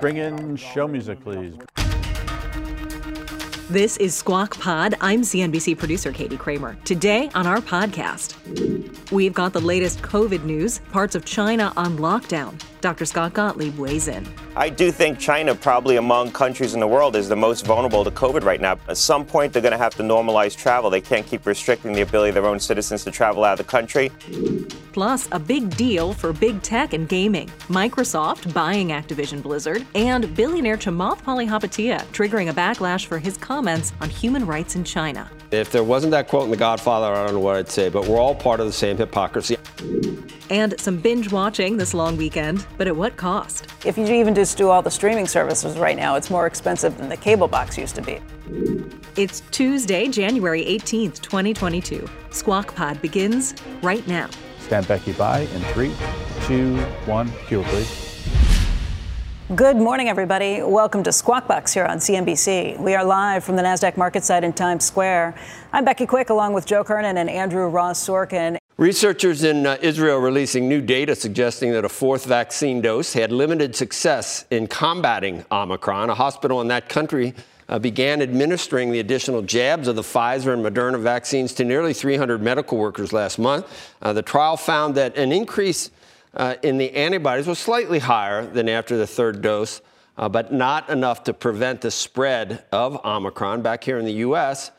Bring in show music, please. This is Squawk Pod. I'm CNBC producer Katie Kramer. Today on our podcast, we've got the latest COVID news, parts of China on lockdown. Dr. Scott Gottlieb weighs in. I do think China, probably among countries in the world, is the most vulnerable to COVID right now. At some point, they're going to have to normalize travel. They can't keep restricting the ability of their own citizens to travel out of the country. Plus, a big deal for big tech and gaming. Microsoft buying Activision Blizzard, and billionaire Chamath Palihapitiya triggering a backlash for his comments on human rights in China. If there wasn't that quote in The Godfather, I don't know what I'd say, but we're all part of the same hypocrisy. And some binge watching this long weekend, but at what cost? If you even just do all the streaming services right now, it's more expensive than the cable box used to be. It's Tuesday, January 18th, 2022. Squawk Pod begins right now. Stand Becky by in three, two, one. Cue, please. Good morning, everybody. Welcome to Squawk Box here on CNBC. We are live from the NASDAQ market site in Times Square. I'm Becky Quick, along with Joe Kernan and Andrew Ross Sorkin. Researchers in uh, Israel releasing new data suggesting that a fourth vaccine dose had limited success in combating Omicron. A hospital in that country uh, began administering the additional jabs of the Pfizer and Moderna vaccines to nearly 300 medical workers last month. Uh, the trial found that an increase uh, in the antibodies was slightly higher than after the third dose, uh, but not enough to prevent the spread of Omicron. Back here in the U.S.,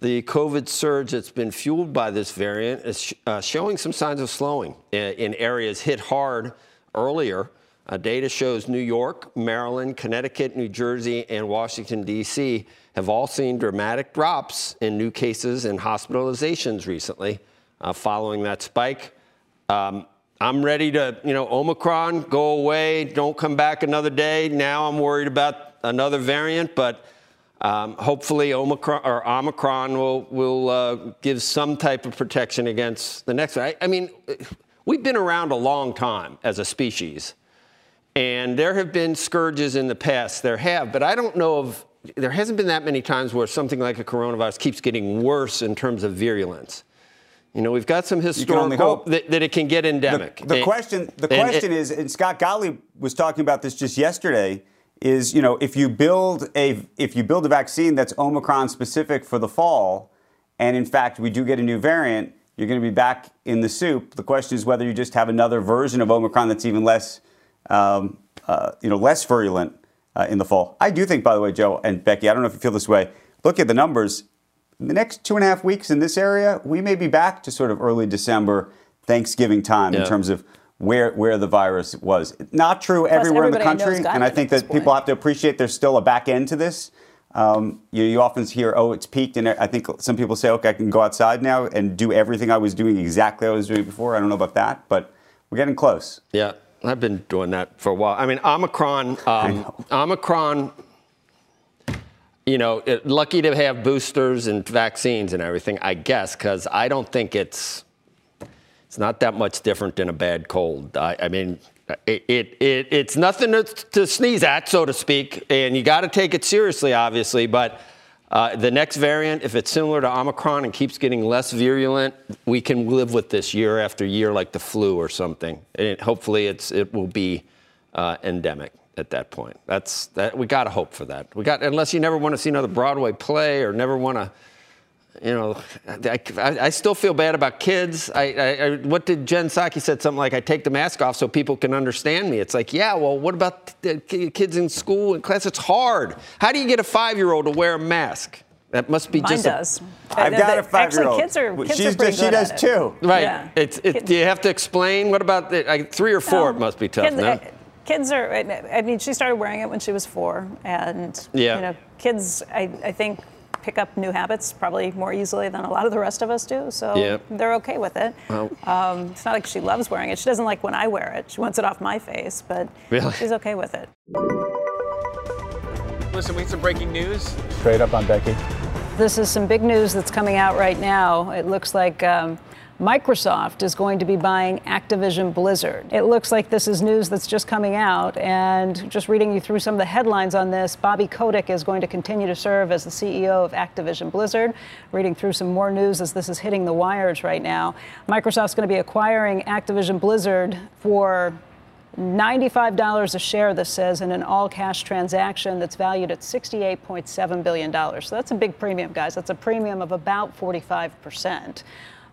the COVID surge that's been fueled by this variant is sh- uh, showing some signs of slowing in, in areas hit hard earlier. Uh, data shows New York, Maryland, Connecticut, New Jersey, and Washington, D.C. have all seen dramatic drops in new cases and hospitalizations recently uh, following that spike. Um, I'm ready to, you know, Omicron, go away, don't come back another day. Now I'm worried about another variant, but um, hopefully Omicron or Omicron will will uh, give some type of protection against the next. I, I mean, we've been around a long time as a species, and there have been scourges in the past. There have, but I don't know of. There hasn't been that many times where something like a coronavirus keeps getting worse in terms of virulence. You know, we've got some historical that, that, it can get endemic. The, the and, question, the question is, and Scott Gottlieb was talking about this just yesterday. Is you know if you build a if you build a vaccine that's Omicron specific for the fall, and in fact we do get a new variant, you're going to be back in the soup. The question is whether you just have another version of Omicron that's even less, um, uh, you know, less virulent uh, in the fall. I do think, by the way, Joe and Becky, I don't know if you feel this way. Look at the numbers in the next two and a half weeks in this area, we may be back to sort of early December, Thanksgiving time yeah. in terms of where where the virus was. Not true Plus everywhere in the country, and I think that people have to appreciate there's still a back end to this. Um, you, you, often hear, oh, it's peaked, and I think some people say, okay, I can go outside now and do everything I was doing exactly I was doing before. I don't know about that, but we're getting close. Yeah, I've been doing that for a while. I mean, Omicron, um, Omicron you know, lucky to have boosters and vaccines and everything, I guess, because I don't think it's it's not that much different than a bad cold. I, I mean, it, it, it, it's nothing to, to, sneeze at, so to speak, and you got to take it seriously, obviously. But uh, the next variant, if it's similar to Omicron and keeps getting less virulent, we can live with this year after year, like the flu or something. And hopefully, it's it will be uh, endemic at that point. That's that we got to hope for that. We got unless you never want to see another Broadway play or never want to. You know, I, I, still feel bad about kids. I, I, what did Jen Psaki said something like, "I take the mask off so people can understand me." It's like, yeah, well, what about the kids in school and class? It's hard. How do you get a five-year-old to wear a mask? That must be Mine just. does. A, I've got a five-year-old. Actually, kids are. Kids She's are pretty she does at too. Right. Yeah. It's. It, do you have to explain? What about the, like, three or four? No. It must be tough. Kids, no? Uh, kids are i mean she started wearing it when she was four and yeah. you know kids I, I think pick up new habits probably more easily than a lot of the rest of us do. So Yep. they're okay with it. Well- Um, it's not like she loves wearing it. She doesn't like when I wear it. She wants it off my face, but Really? she's okay with it. Listen, we have some breaking news. Straight up on Becky. This is some big news that's coming out right now. It looks like um, Microsoft is going to be buying Activision Blizzard. It looks like this is news that's just coming out. And just reading you through some of the headlines on this, Bobby Kotick is going to continue to serve as the CEO of Activision Blizzard. Reading through some more news as this is hitting the wires right now. Microsoft's going to be acquiring Activision Blizzard for $95 a share, this says, in an all cash transaction that's valued at $68.7 billion. So that's a big premium, guys. That's a premium of about 45%.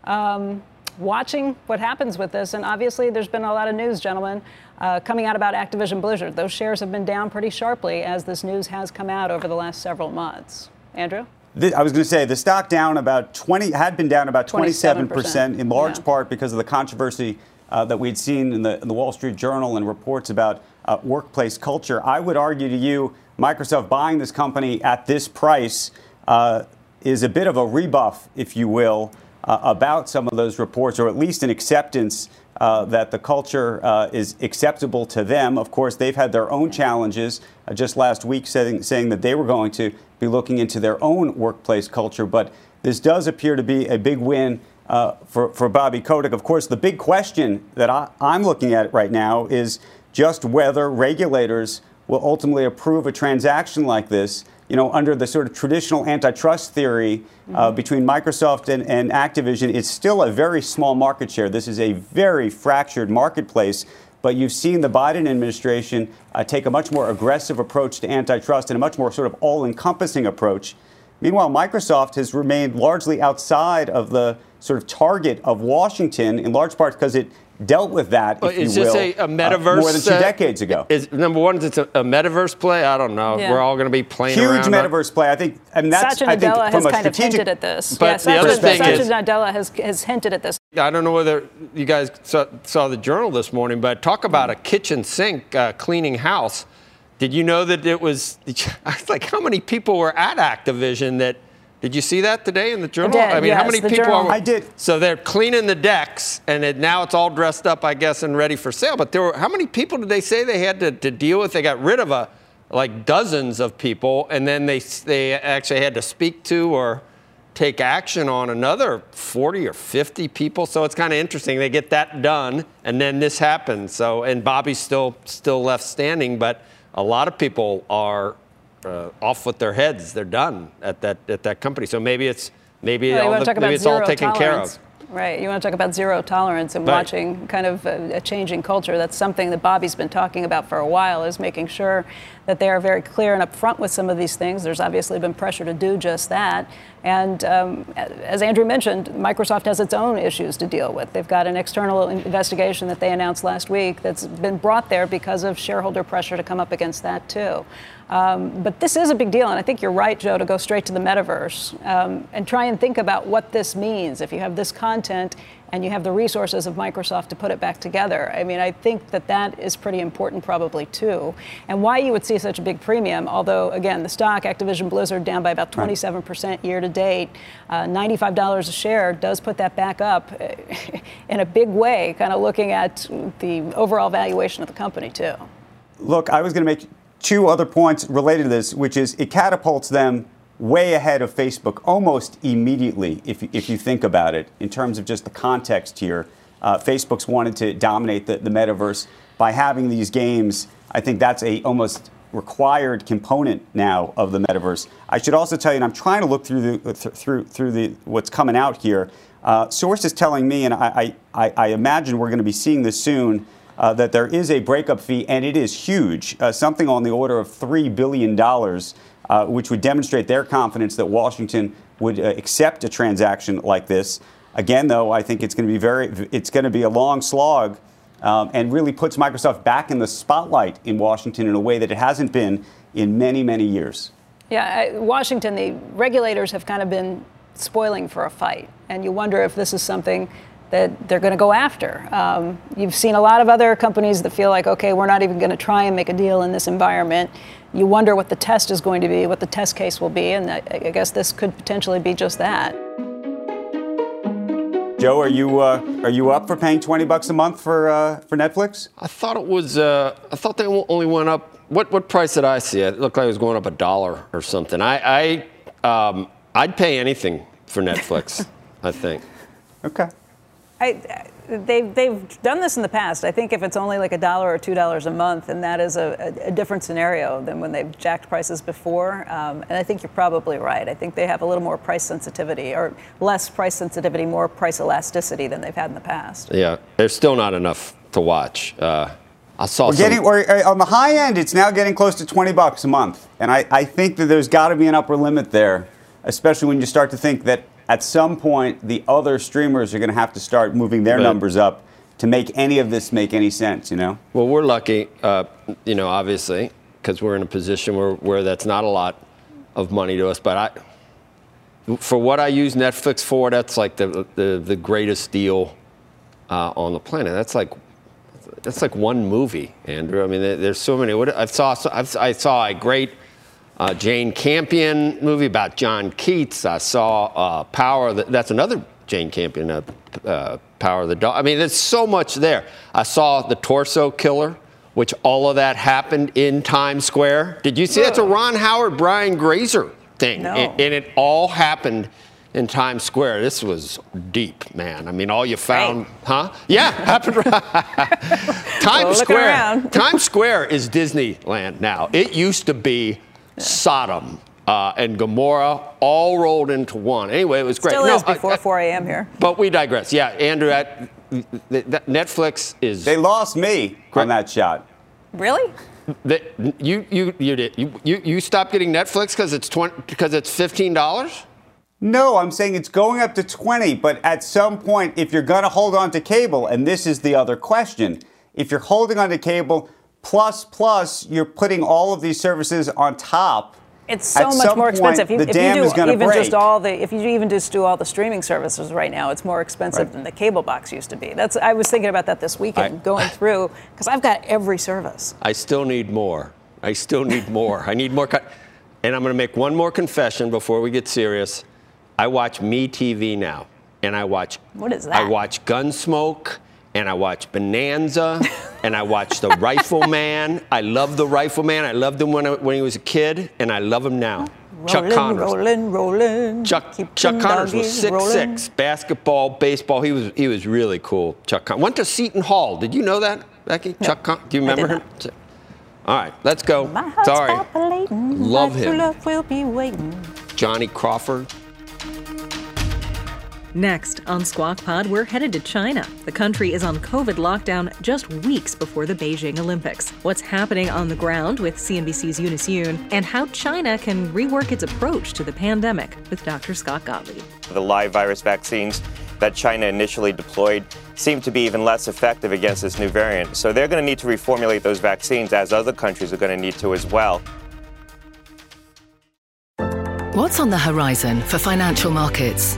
Um, watching what happens with this, and obviously there's been a lot of news, gentlemen, uh, coming out about Activision Blizzard. Those shares have been down pretty sharply as this news has come out over the last several months. Andrew? I was going to say the stock down about 20 had been down about 27 percent in large Yeah. part because of the controversy uh, that we'd seen in the, in the Wall Street Journal and reports about uh, workplace culture. I would argue to you, Microsoft buying this company at this price uh, is a bit of a rebuff, if you will, uh, about some of those reports, or at least an acceptance uh, that the culture uh, is acceptable to them. Of course, they've had their own challenges. Uh, just last week, saying, saying that they were going to be looking into their own workplace culture. But this does appear to be a big win uh, for, for Bobby Kotick. Of course, the big question that I, I'm looking at right now is just whether regulators will ultimately approve a transaction like this. You know, under the sort of traditional antitrust theory uh, between Microsoft and, and Activision, it's still a very small market share. This is a very fractured marketplace. But you've seen the Biden administration uh, take a much more aggressive approach to antitrust and a much more sort of all encompassing approach. Meanwhile, Microsoft has remained largely outside of the sort of target of Washington, in large part because it dealt with that, Well, if you is will, this a, a uh, metaverse? more than two uh, decades ago. Is number one? Is it a, a metaverse play? I don't know. Yeah. We're all going to be playing Huge around. metaverse play. I think, and that's Satya I think Nadella from has a kind of strategic. hinted at this. But yeah, the Satya, other thing Satya is- Nadella has, has hinted at this. I don't know whether you guys saw, saw the journal this morning, but talk about a kitchen sink uh, cleaning house. Did you know that it was? I was like, how many people were at Activision that? Did you see that today in the journal? did, I mean, how many people journal. are? I did. So they're cleaning the decks, and it, now it's all dressed up, I guess, and ready for sale. But there were how many people did they say they had to, to deal with? They got rid of a like dozens of people, and then they they actually had to speak to or take action on another 40 or 50 people. So it's kind of interesting. They get that done, and then this happens. So and Bobby's still still left standing, but a lot of people are uh, off with their heads. They're done at that at that company. So maybe it's maybe, Well, all, the- maybe it's all taken care tolerance. of. Right. You want to talk about zero tolerance and Right. watching kind of a, a changing culture. That's something that Bobby's been talking about for a while, is making sure that they are very clear and upfront with some of these things. There's obviously been pressure to do just that. And um, as Andrew mentioned, Microsoft has its own issues to deal with. They've got an external investigation that they announced last week that's been brought there because of shareholder pressure to come up against that, too. Um, but this is a big deal, and I think you're right, Joe, to go straight to the metaverse um, and try and think about what this means. If you have this content and you have the resources of Microsoft to put it back together, I mean, I think that that is pretty important, probably too. And why you would see such a big premium, although again, the stock Activision Blizzard down by about 27% year to date, uh, $95 a share does put that back up in a big way. Kind of looking at the overall valuation of the company too. Look, I was going to make two other points related to this, which is it catapults them way ahead of Facebook almost immediately, if, if you think about it, in terms of just the context here. Uh, Facebook's wanted to dominate the, the metaverse by having these games. I think that's a almost required component now of the metaverse. I should also tell you, and I'm trying to look through the th- through through the what's coming out here. Uh, sources telling me, and I, I, I imagine we're going to be seeing this soon, uh, that there is a breakup fee, and it is huge, uh, something on the order of $3 billion, uh, which would demonstrate their confidence that Washington would uh, accept a transaction like this. Again, though, I think it's going to be very, it's going to be a long slog um, and really puts Microsoft back in the spotlight in Washington in a way that it hasn't been in many, many years. Yeah, I, Washington, the regulators have kind of been spoiling for a fight, and you wonder if this is something that they're going to go after. Um, you've seen a lot of other companies that feel like, okay, we're not even going to try and make a deal in this environment. You wonder what the test is going to be, what the test case will be, and I, I guess this could potentially be just that. Joe, are you uh, are you up for paying twenty bucks a month for uh, for Netflix? I thought it was. Uh, I thought they only went up. What what price did I see? It looked like it was going up a dollar or something. I, I um, I'd pay anything for Netflix. I think. Okay. I, they've, they've done this in the past. I think if it's only like a dollar or two dollars a month, and that is a, a, a, different scenario than when they've jacked prices before. Um, and I think you're probably right. I think they have a little more price sensitivity, or less price sensitivity, more price elasticity than they've had in the past. Yeah, there's still not enough to watch. Uh, I saw we're some... getting we're, uh, on the high end. It's now getting close to 20 bucks a month, and I, I think that there's got to be an upper limit there, especially when you start to think that at some point, the other streamers are going to have to start moving their numbers up to make any of this make any sense, you know? Well, we're lucky, uh, you know, obviously, because we're in a position where, where that's not a lot of money to us. But I, for what I use Netflix for, that's like the, the, the greatest deal uh, on the planet. That's like that's like one movie, Andrew. I mean, there's so many. What I saw I saw a great uh, Jane Campion movie about John Keats. I saw uh, Power. The, that's another Jane Campion, uh, uh, Power of the Dog. I mean, there's so much there. I saw The Torso Killer, which all of that happened in Times Square. Did you see? That's a Ron Howard, Brian Grazer thing, no. and, and it all happened in Times Square. This was deep, man. I mean, all you found, right. huh? Yeah, happened. Times well, Square. Times Square is Disneyland now. It used to be Sodom. Uh, and Gomorrah all rolled into one. Anyway, it was great. Still no, is before I, I, 4 a.m. here. But we digress. Yeah, Andrew, that, that Netflix is. They lost me great. on that shot. Really? The, you you you did you you, you stopped getting Netflix because it's twenty because it's fifteen dollars. No, I'm saying it's going up to 20, but at some point, if you're going to hold on to cable, and this is the other question, if you're holding on to cable, Plus, plus, you're putting all of these services on top. It's so At much more point, expensive. the if dam you is do even break. just all the, if you even just do all the streaming services right now, it's more expensive Right. than the cable box used to be. That's I was thinking about that this weekend, I- going through because I've got every service. I still need more. I still need more. I need more. Co- and I'm going to make one more confession before we get serious. I watch Me TV now, and I watch. What is that? I watch Gunsmoke, and I watch Bonanza, and I watched The Rifleman. I love The Rifleman. I loved him when, I, when he was a kid, and I love him now. Chuck rolling, Connors. rolling, rolling. Chuck, Keep Chuck Connors was six rolling. six, basketball, baseball. He was he was really cool. Chuck Con- went to Seton Hall. Did you know that, Becky? Chuck Con- Do you remember him? All right, let's go. My heart's Sorry, Love him. love will be waiting. Johnny Crawford. Next on Squawk Pod, we're headed to China. The country is on COVID lockdown just weeks before the Beijing Olympics. What's happening on the ground with CNBC's Eunice Yoon, and how China can rework its approach to the pandemic with Dr. Scott Gottlieb. The live virus vaccines that China initially deployed seem to be even less effective against this new variant. So they're going to need to reformulate those vaccines, as other countries are going to need to as well. What's on the horizon for financial markets?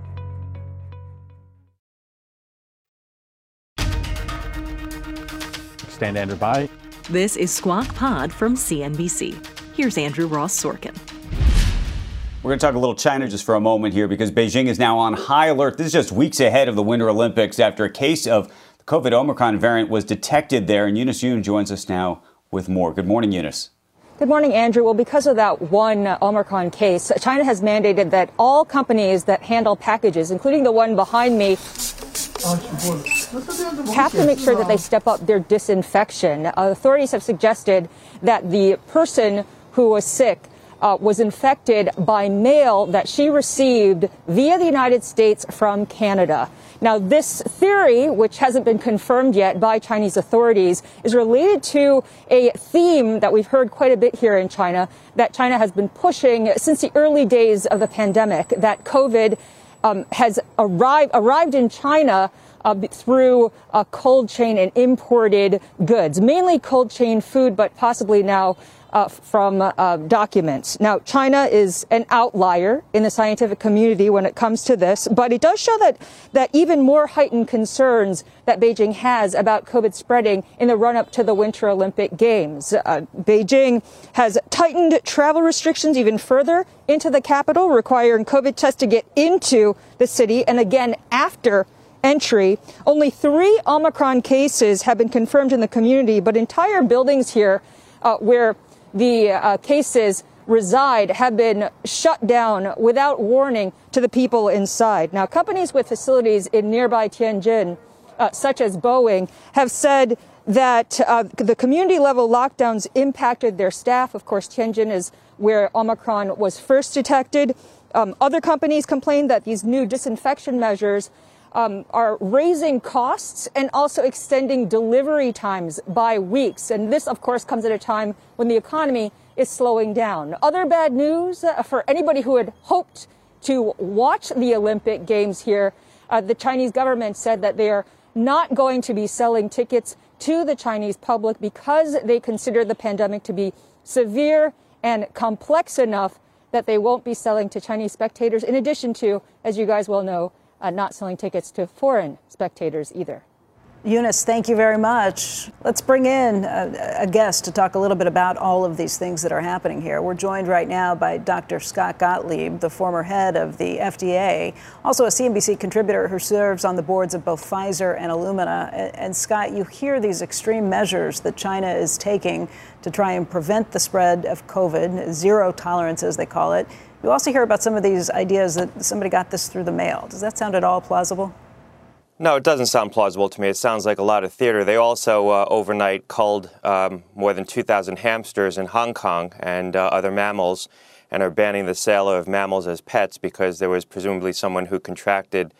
Stand Andrew by. This is Squawk Pod from CNBC. Here's Andrew Ross Sorkin. We're going to talk a little China just for a moment here because Beijing is now on high alert. This is just weeks ahead of the Winter Olympics after a case of the COVID Omicron variant was detected there. And Eunice Yoon joins us now with more. Good morning, Eunice. Good morning, Andrew. Well, because of that one Omicron case, China has mandated that all companies that handle packages, including the one behind me, have to make sure that they step up their disinfection. Uh, authorities have suggested that the person who was sick uh, was infected by mail that she received via the United States from Canada. Now, this theory, which hasn't been confirmed yet by Chinese authorities, is related to a theme that we've heard quite a bit here in China that China has been pushing since the early days of the pandemic, that COVID um, has arrived, arrived in China uh, through a cold chain and imported goods, mainly cold chain food, but possibly now uh, from uh, documents. Now, China is an outlier in the scientific community when it comes to this, but it does show that, that even more heightened concerns that Beijing has about COVID spreading in the run up to the Winter Olympic Games. Uh, Beijing has tightened travel restrictions even further into the capital, requiring COVID tests to get into the city and again after entry. Only three Omicron cases have been confirmed in the community, but entire buildings here uh, where the uh, cases reside have been shut down without warning to the people inside. Now, companies with facilities in nearby Tianjin, uh, such as Boeing, have said that uh, the community level lockdowns impacted their staff. Of course, Tianjin is where Omicron was first detected. Um, other companies complained that these new disinfection measures um, are raising costs and also extending delivery times by weeks. And this, of course, comes at a time when the economy is slowing down. Other bad news uh, for anybody who had hoped to watch the Olympic Games here. Uh, the Chinese government said that they are not going to be selling tickets to the Chinese public because they consider the pandemic to be severe and complex enough that they won't be selling to Chinese spectators, in addition to, as you guys well know, Uh, not selling tickets to foreign spectators either. Eunice, thank you very much. Let's bring in a, a, guest to talk a little bit about all of these things that are happening here. We're joined right now by Dr. Scott Gottlieb, the former head of the FDA, also a CNBC contributor who serves on the boards of both Pfizer and Illumina. And, and Scott, you hear these extreme measures that China is taking to try and prevent the spread of COVID, zero tolerance, as they call it. You also hear about some of these ideas that somebody got this through the mail. Does that sound at all plausible? No, it doesn't sound plausible to me. It sounds like a lot of theater. They also uh, overnight culled um, more than 2,000 hamsters in Hong Kong and uh, other mammals and are banning the sale of mammals as pets because there was presumably someone who contracted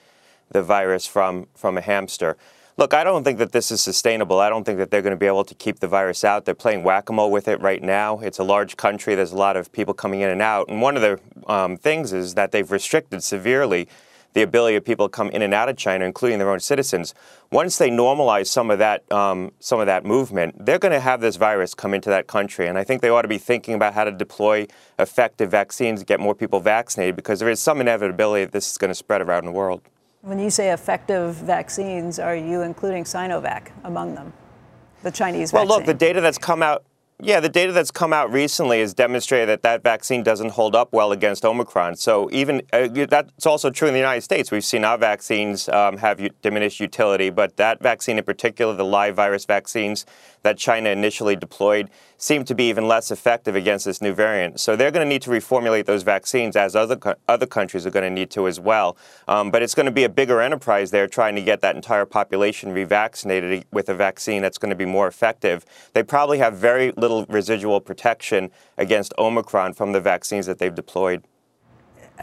the virus from, from a hamster. Look, I don't think that this is sustainable. I don't think that they're going to be able to keep the virus out. They're playing whack a mole with it right now. It's a large country, there's a lot of people coming in and out. And one of the um, things is that they've restricted severely the ability of people to come in and out of China, including their own citizens. Once they normalize some of that, um, some of that movement, they're going to have this virus come into that country, and I think they ought to be thinking about how to deploy effective vaccines, get more people vaccinated, because there is some inevitability that this is going to spread around the world. When you say effective vaccines, are you including Sinovac among them? The Chinese well, vaccine? look, the data that's come out yeah, the data that's come out recently has demonstrated that that vaccine doesn't hold up well against Omicron. So even uh, that's also true in the United States. We've seen our vaccines um, have u- diminished utility, but that vaccine in particular, the live virus vaccines that China initially deployed, seem to be even less effective against this new variant. So they're going to need to reformulate those vaccines, as other co- other countries are going to need to as well. Um, but it's going to be a bigger enterprise there trying to get that entire population revaccinated with a vaccine that's going to be more effective. They probably have very little little residual protection against Omicron from the vaccines that they've deployed.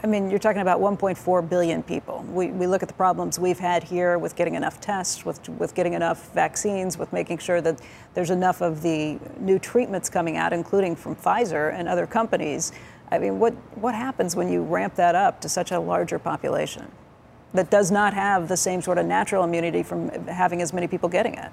I mean, you're talking about 1.4 billion people. We, we look at the problems we've had here with getting enough tests, with, with getting enough vaccines, with making sure that there's enough of the new treatments coming out, including from Pfizer and other companies. I mean, what, what happens when you ramp that up to such a larger population that does not have the same sort of natural immunity from having as many people getting it?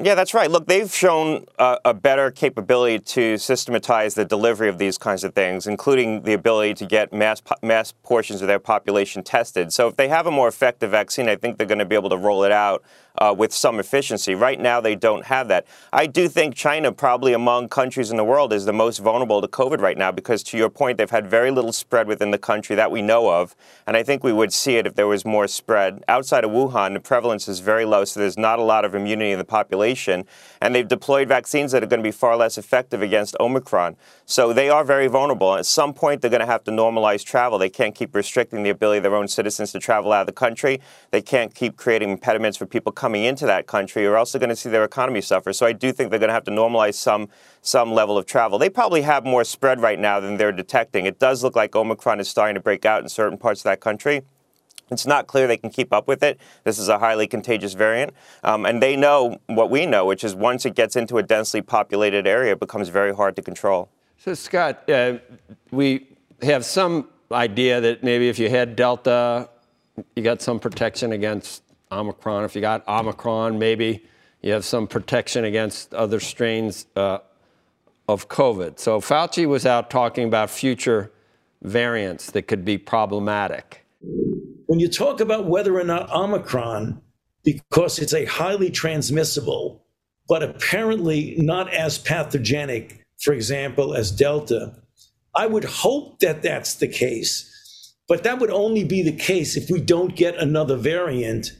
Yeah, that's right. Look, they've shown a better capability to systematize the delivery of these kinds of things, including the ability to get mass mass portions of their population tested. So, if they have a more effective vaccine, I think they're going to be able to roll it out uh, with some efficiency. Right now, they don't have that. I do think China, probably among countries in the world, is the most vulnerable to COVID right now because, to your point, they've had very little spread within the country that we know of. And I think we would see it if there was more spread. Outside of Wuhan, the prevalence is very low, so there's not a lot of immunity in the population. And they've deployed vaccines that are going to be far less effective against Omicron. So they are very vulnerable. At some point, they're going to have to normalize travel. They can't keep restricting the ability of their own citizens to travel out of the country. They can't keep creating impediments for people coming coming into that country, or else they're going to see their economy suffer. So I do think they're going to have to normalize some some level of travel. They probably have more spread right now than they're detecting. It does look like Omicron is starting to break out in certain parts of that country. It's not clear they can keep up with it. This is a highly contagious variant. Um, and they know what we know, which is once it gets into a densely populated area, it becomes very hard to control. So, Scott, uh, we have some idea that maybe if you had Delta, you got some protection against Omicron. If you got Omicron, maybe you have some protection against other strains uh, of COVID. So Fauci was out talking about future variants that could be problematic. When you talk about whether or not Omicron, because it's a highly transmissible, but apparently not as pathogenic, for example, as Delta, I would hope that that's the case. But that would only be the case if we don't get another variant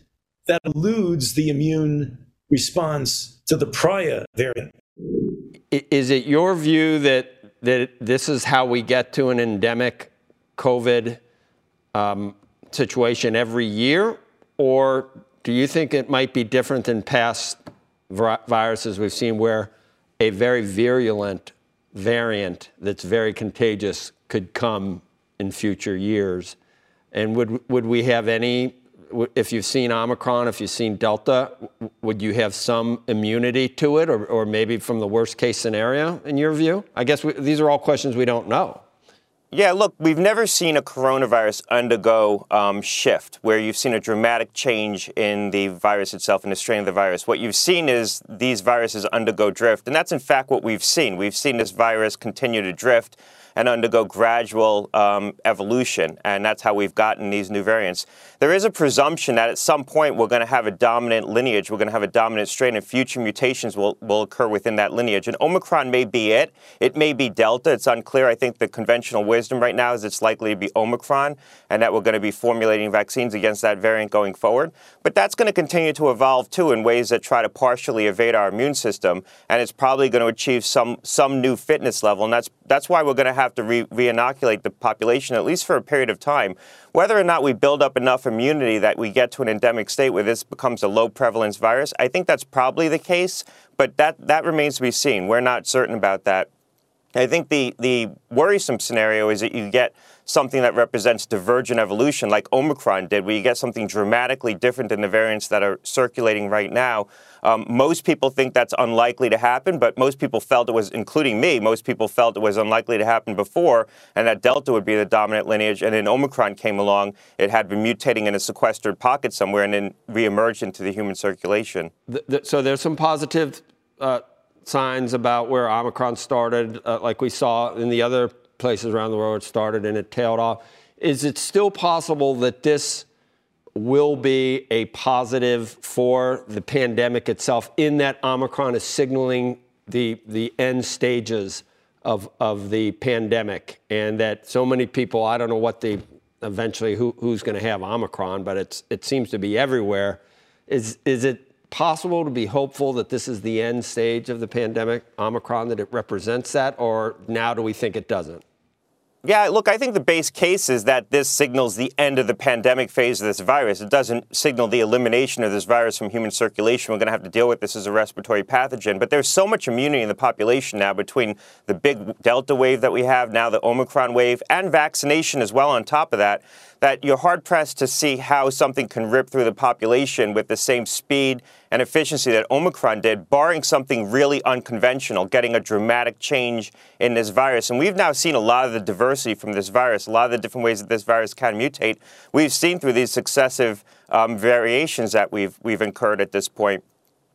that eludes the immune response to the prior variant. Is it your view that that this is how we get to an endemic COVID um, situation every year, or do you think it might be different than past viruses we've seen, where a very virulent variant that's very contagious could come in future years? And would would we have any if you've seen Omicron, if you've seen Delta, would you have some immunity to it, or, or maybe from the worst case scenario, in your view? I guess we, these are all questions we don't know. Yeah, look, we've never seen a coronavirus undergo um, shift where you've seen a dramatic change in the virus itself and the strain of the virus. What you've seen is these viruses undergo drift, and that's in fact what we've seen. We've seen this virus continue to drift and undergo gradual um, evolution. And that's how we've gotten these new variants. There is a presumption that at some point we're going to have a dominant lineage, we're going to have a dominant strain, and future mutations will, will occur within that lineage. And Omicron may be it. It may be Delta. It's unclear. I think the conventional wisdom right now is it's likely to be Omicron, and that we're going to be formulating vaccines against that variant going forward. But that's going to continue to evolve too in ways that try to partially evade our immune system, and it's probably going to achieve some some new fitness level. And that's that's why we're going to have to re- re-inoculate the population at least for a period of time. Whether or not we build up enough immunity that we get to an endemic state where this becomes a low prevalence virus, I think that's probably the case, but that, that remains to be seen. We're not certain about that. I think the, the worrisome scenario is that you get something that represents divergent evolution like Omicron did, where you get something dramatically different than the variants that are circulating right now. Um, most people think that's unlikely to happen, but most people felt it was, including me, most people felt it was unlikely to happen before, and that Delta would be the dominant lineage. And then Omicron came along. It had been mutating in a sequestered pocket somewhere and then reemerged into the human circulation. The, the, so there's some positive uh, signs about where Omicron started, uh, like we saw in the other places around the world it started and it tailed off. Is it still possible that this will be a positive for the pandemic itself in that Omicron is signaling the, the end stages of, of the pandemic and that so many people, I don't know what the eventually who, who's going to have Omicron, but it's, it seems to be everywhere. Is, is it possible to be hopeful that this is the end stage of the pandemic, Omicron, that it represents that, or now do we think it doesn't? Yeah, look, I think the base case is that this signals the end of the pandemic phase of this virus. It doesn't signal the elimination of this virus from human circulation. We're going to have to deal with this as a respiratory pathogen. But there's so much immunity in the population now between the big Delta wave that we have, now the Omicron wave, and vaccination as well on top of that that you're hard pressed to see how something can rip through the population with the same speed and efficiency that Omicron did, barring something really unconventional, getting a dramatic change in this virus. And we've now seen a lot of the diversity from this virus, a lot of the different ways that this virus can mutate. We've seen through these successive um, variations that we've we've incurred at this point.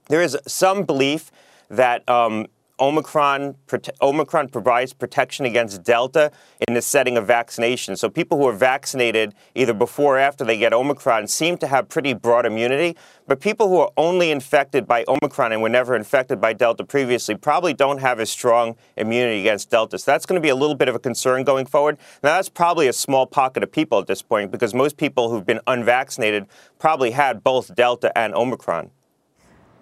there is some belief that um, Omicron, Omicron provides protection against Delta in the setting of vaccination. So people who are vaccinated either before or after they get Omicron seem to have pretty broad immunity. But people who are only infected by Omicron and were never infected by Delta previously probably don't have as strong immunity against Delta. So that's going to be a little bit of a concern going forward. Now, that's probably a small pocket of people at this point because most people who've been unvaccinated probably had both Delta and Omicron.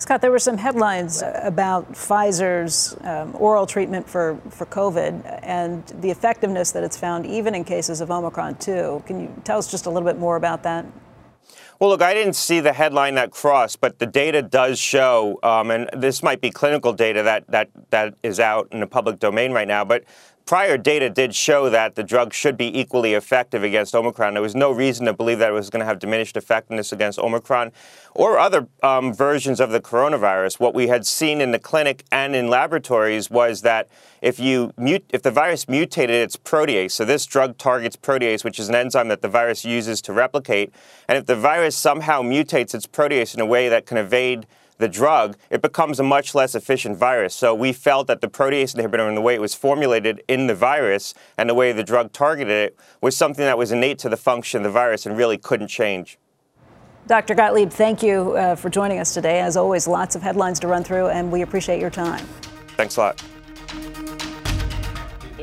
Scott, there were some headlines about Pfizer's um, oral treatment for, for COVID and the effectiveness that it's found even in cases of Omicron too. Can you tell us just a little bit more about that? Well, look, I didn't see the headline that crossed, but the data does show, um, and this might be clinical data that, that, that is out in the public domain right now, but prior data did show that the drug should be equally effective against Omicron. There was no reason to believe that it was going to have diminished effectiveness against Omicron or other um, versions of the coronavirus. What we had seen in the clinic and in laboratories was that if you mute, if the virus mutated its protease, so this drug targets protease, which is an enzyme that the virus uses to replicate, and if the virus somehow mutates its protease in a way that can evade the drug, it becomes a much less efficient virus. So we felt that the protease inhibitor and the way it was formulated in the virus and the way the drug targeted it was something that was innate to the function of the virus and really couldn't change. Dr. Gottlieb, thank you uh, for joining us today. As always, lots of headlines to run through, and we appreciate your time. Thanks a lot.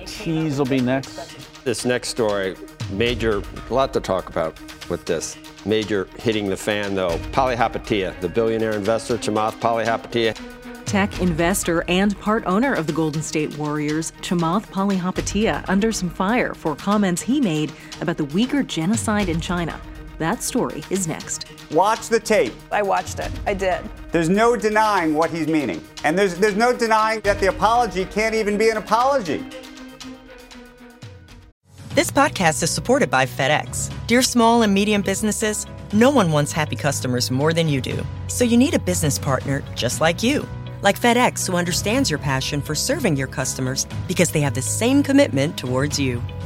Cheese will be next. This next story, major, a lot to talk about with this. Major hitting the fan, though. Palihapitiya, the billionaire investor, Chamath Palihapitiya. Tech investor and part owner of the Golden State Warriors, Chamath Palihapitiya, under some fire for comments he made about the Uyghur genocide in China. That story is next. Watch the tape. I watched it. I did. There's no denying what he's meaning. And there's, there's no denying that the apology can't even be an apology. This podcast is supported by FedEx. Dear small and medium businesses, no one wants happy customers more than you do. So you need a business partner just like you. Like FedEx, who understands your passion for serving your customers because they have the same commitment towards you.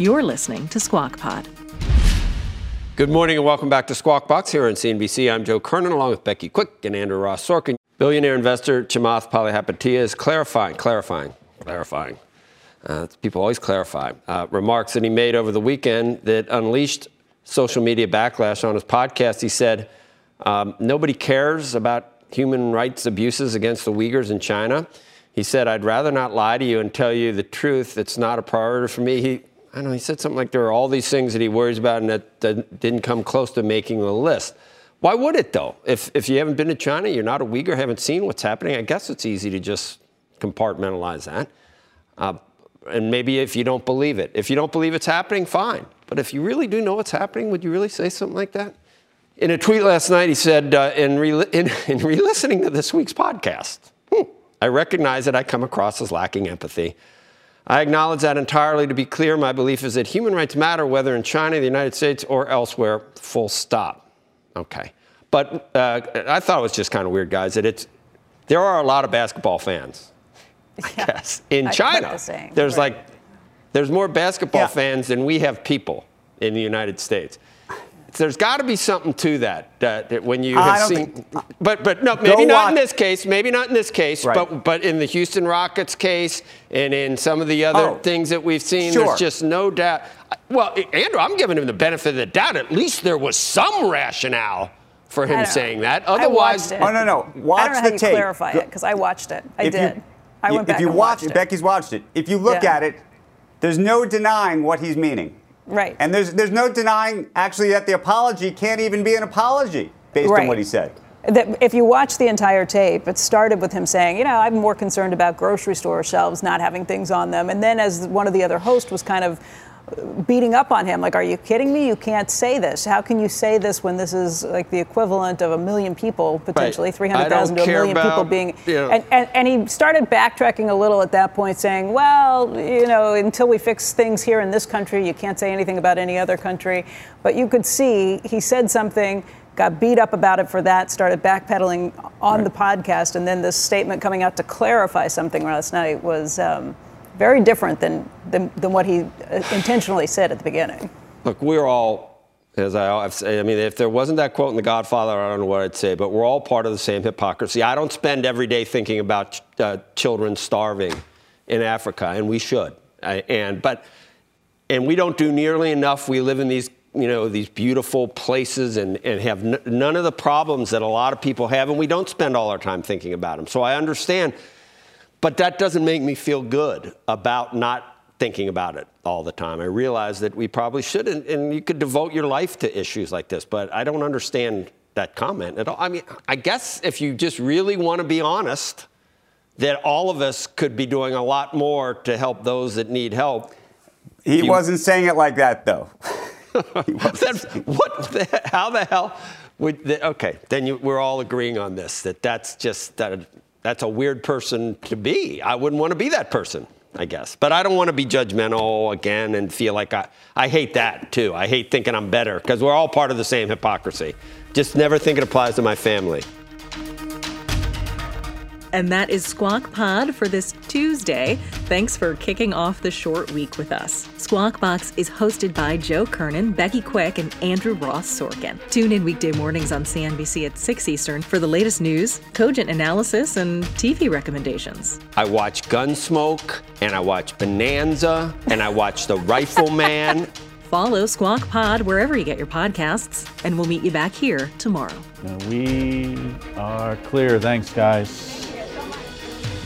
You're listening to Squawk Pod. Good morning and welcome back to Squawk Box here on CNBC. I'm Joe Kernan along with Becky Quick and Andrew Ross Sorkin. Billionaire investor Chamath Palihapitiya is clarifying, clarifying, clarifying. Uh, people always clarify. Uh, remarks that he made over the weekend that unleashed social media backlash on his podcast. He said, um, Nobody cares about human rights abuses against the Uyghurs in China. He said, I'd rather not lie to you and tell you the truth. It's not a priority for me. He, I know he said something like there are all these things that he worries about and that, that didn't come close to making the list. Why would it though? If if you haven't been to China, you're not a Uyghur, haven't seen what's happening. I guess it's easy to just compartmentalize that. Uh, and maybe if you don't believe it, if you don't believe it's happening, fine. But if you really do know what's happening, would you really say something like that? In a tweet last night, he said, uh, in, re- in, in re-listening to this week's podcast, hmm, I recognize that I come across as lacking empathy. I acknowledge that entirely. To be clear, my belief is that human rights matter whether in China, the United States, or elsewhere, full stop. Okay. But uh, I thought it was just kind of weird, guys, that it's, there are a lot of basketball fans. Yes. In I China, the there's right. like, there's more basketball Yeah. fans than we have people in the United States. There's got to be something to that, uh, that when you I have don't seen, think- but but no, maybe not in this case, maybe not in this case, Right. but but in the Houston Rockets case and in some of the other Oh, things that we've seen, sure. there's just no doubt. Well, Andrew, I'm giving him the benefit of the doubt. At least there was some rationale for him saying that. I Otherwise, watched it. Oh no, no. Watch I don't know the how you tape. clarify it because I watched it. I If you- did. I went back. if back you and watch watched it. Becky's watched it. If you look Yeah. at it, there's no denying what he's meaning. Right. And there's there's no denying actually that the apology can't even be an apology based on what he said. that if you watch the entire tape, it started with him saying, you know, I'm more concerned about grocery store shelves not having things on them. And then as one of the other hosts was kind of beating up on him, like, are you kidding me? You can't say this. How can you say this when this is like the equivalent of a million people, potentially Right. 300,000 to a million people being. you know- and, and, and he started backtracking a little at that point, saying, well, you know, until we fix things here in this country, you can't say anything about any other country. But you could see he said something got beat up about it for that, started backpedaling on the podcast, and then this statement coming out to clarify something last night was um, very different than, than, than what he uh, intentionally said at the beginning. Look, we're all, as I I mean, if there wasn't that quote in The Godfather, I don't know what I'd say, but we're all part of the same hypocrisy. I don't spend every day thinking about uh, children starving in Africa, and we should. I, and but and we don't do nearly enough. We live in these you know these beautiful places and, and have n- none of the problems that a lot of people have, and we don't spend all our time thinking about them. So I understand, but that doesn't make me feel good about not thinking about it all the time. I realize that we probably should, and, you could devote your life to issues like this, but I don't understand that comment at all. I mean, I guess if you just really want to be honest, that all of us could be doing a lot more to help those that need help. He You- wasn't saying it like that though. What? The, how the hell would? The, okay, then you, we're all agreeing on this. That that's just that. That's a weird person to be. I wouldn't want to be that person. I guess, but I don't want to be judgmental again and feel like I. I hate that too. I hate thinking I'm better because we're all part of the same hypocrisy. Just never think it applies to my family. And that is Squawk Pod for this Tuesday. Thanks for kicking off the short week with us. Squawk Box is hosted by Joe Kernen, Becky Quick, and Andrew Ross Sorkin. Tune in weekday mornings on CNBC at 6 Eastern for the latest news, cogent analysis, and TV recommendations. I watch Gunsmoke and I watch Bonanza and I watch The Rifleman. Follow Squawk Pod wherever you get your podcasts, and we'll meet you back here tomorrow. We are clear. Thanks, guys.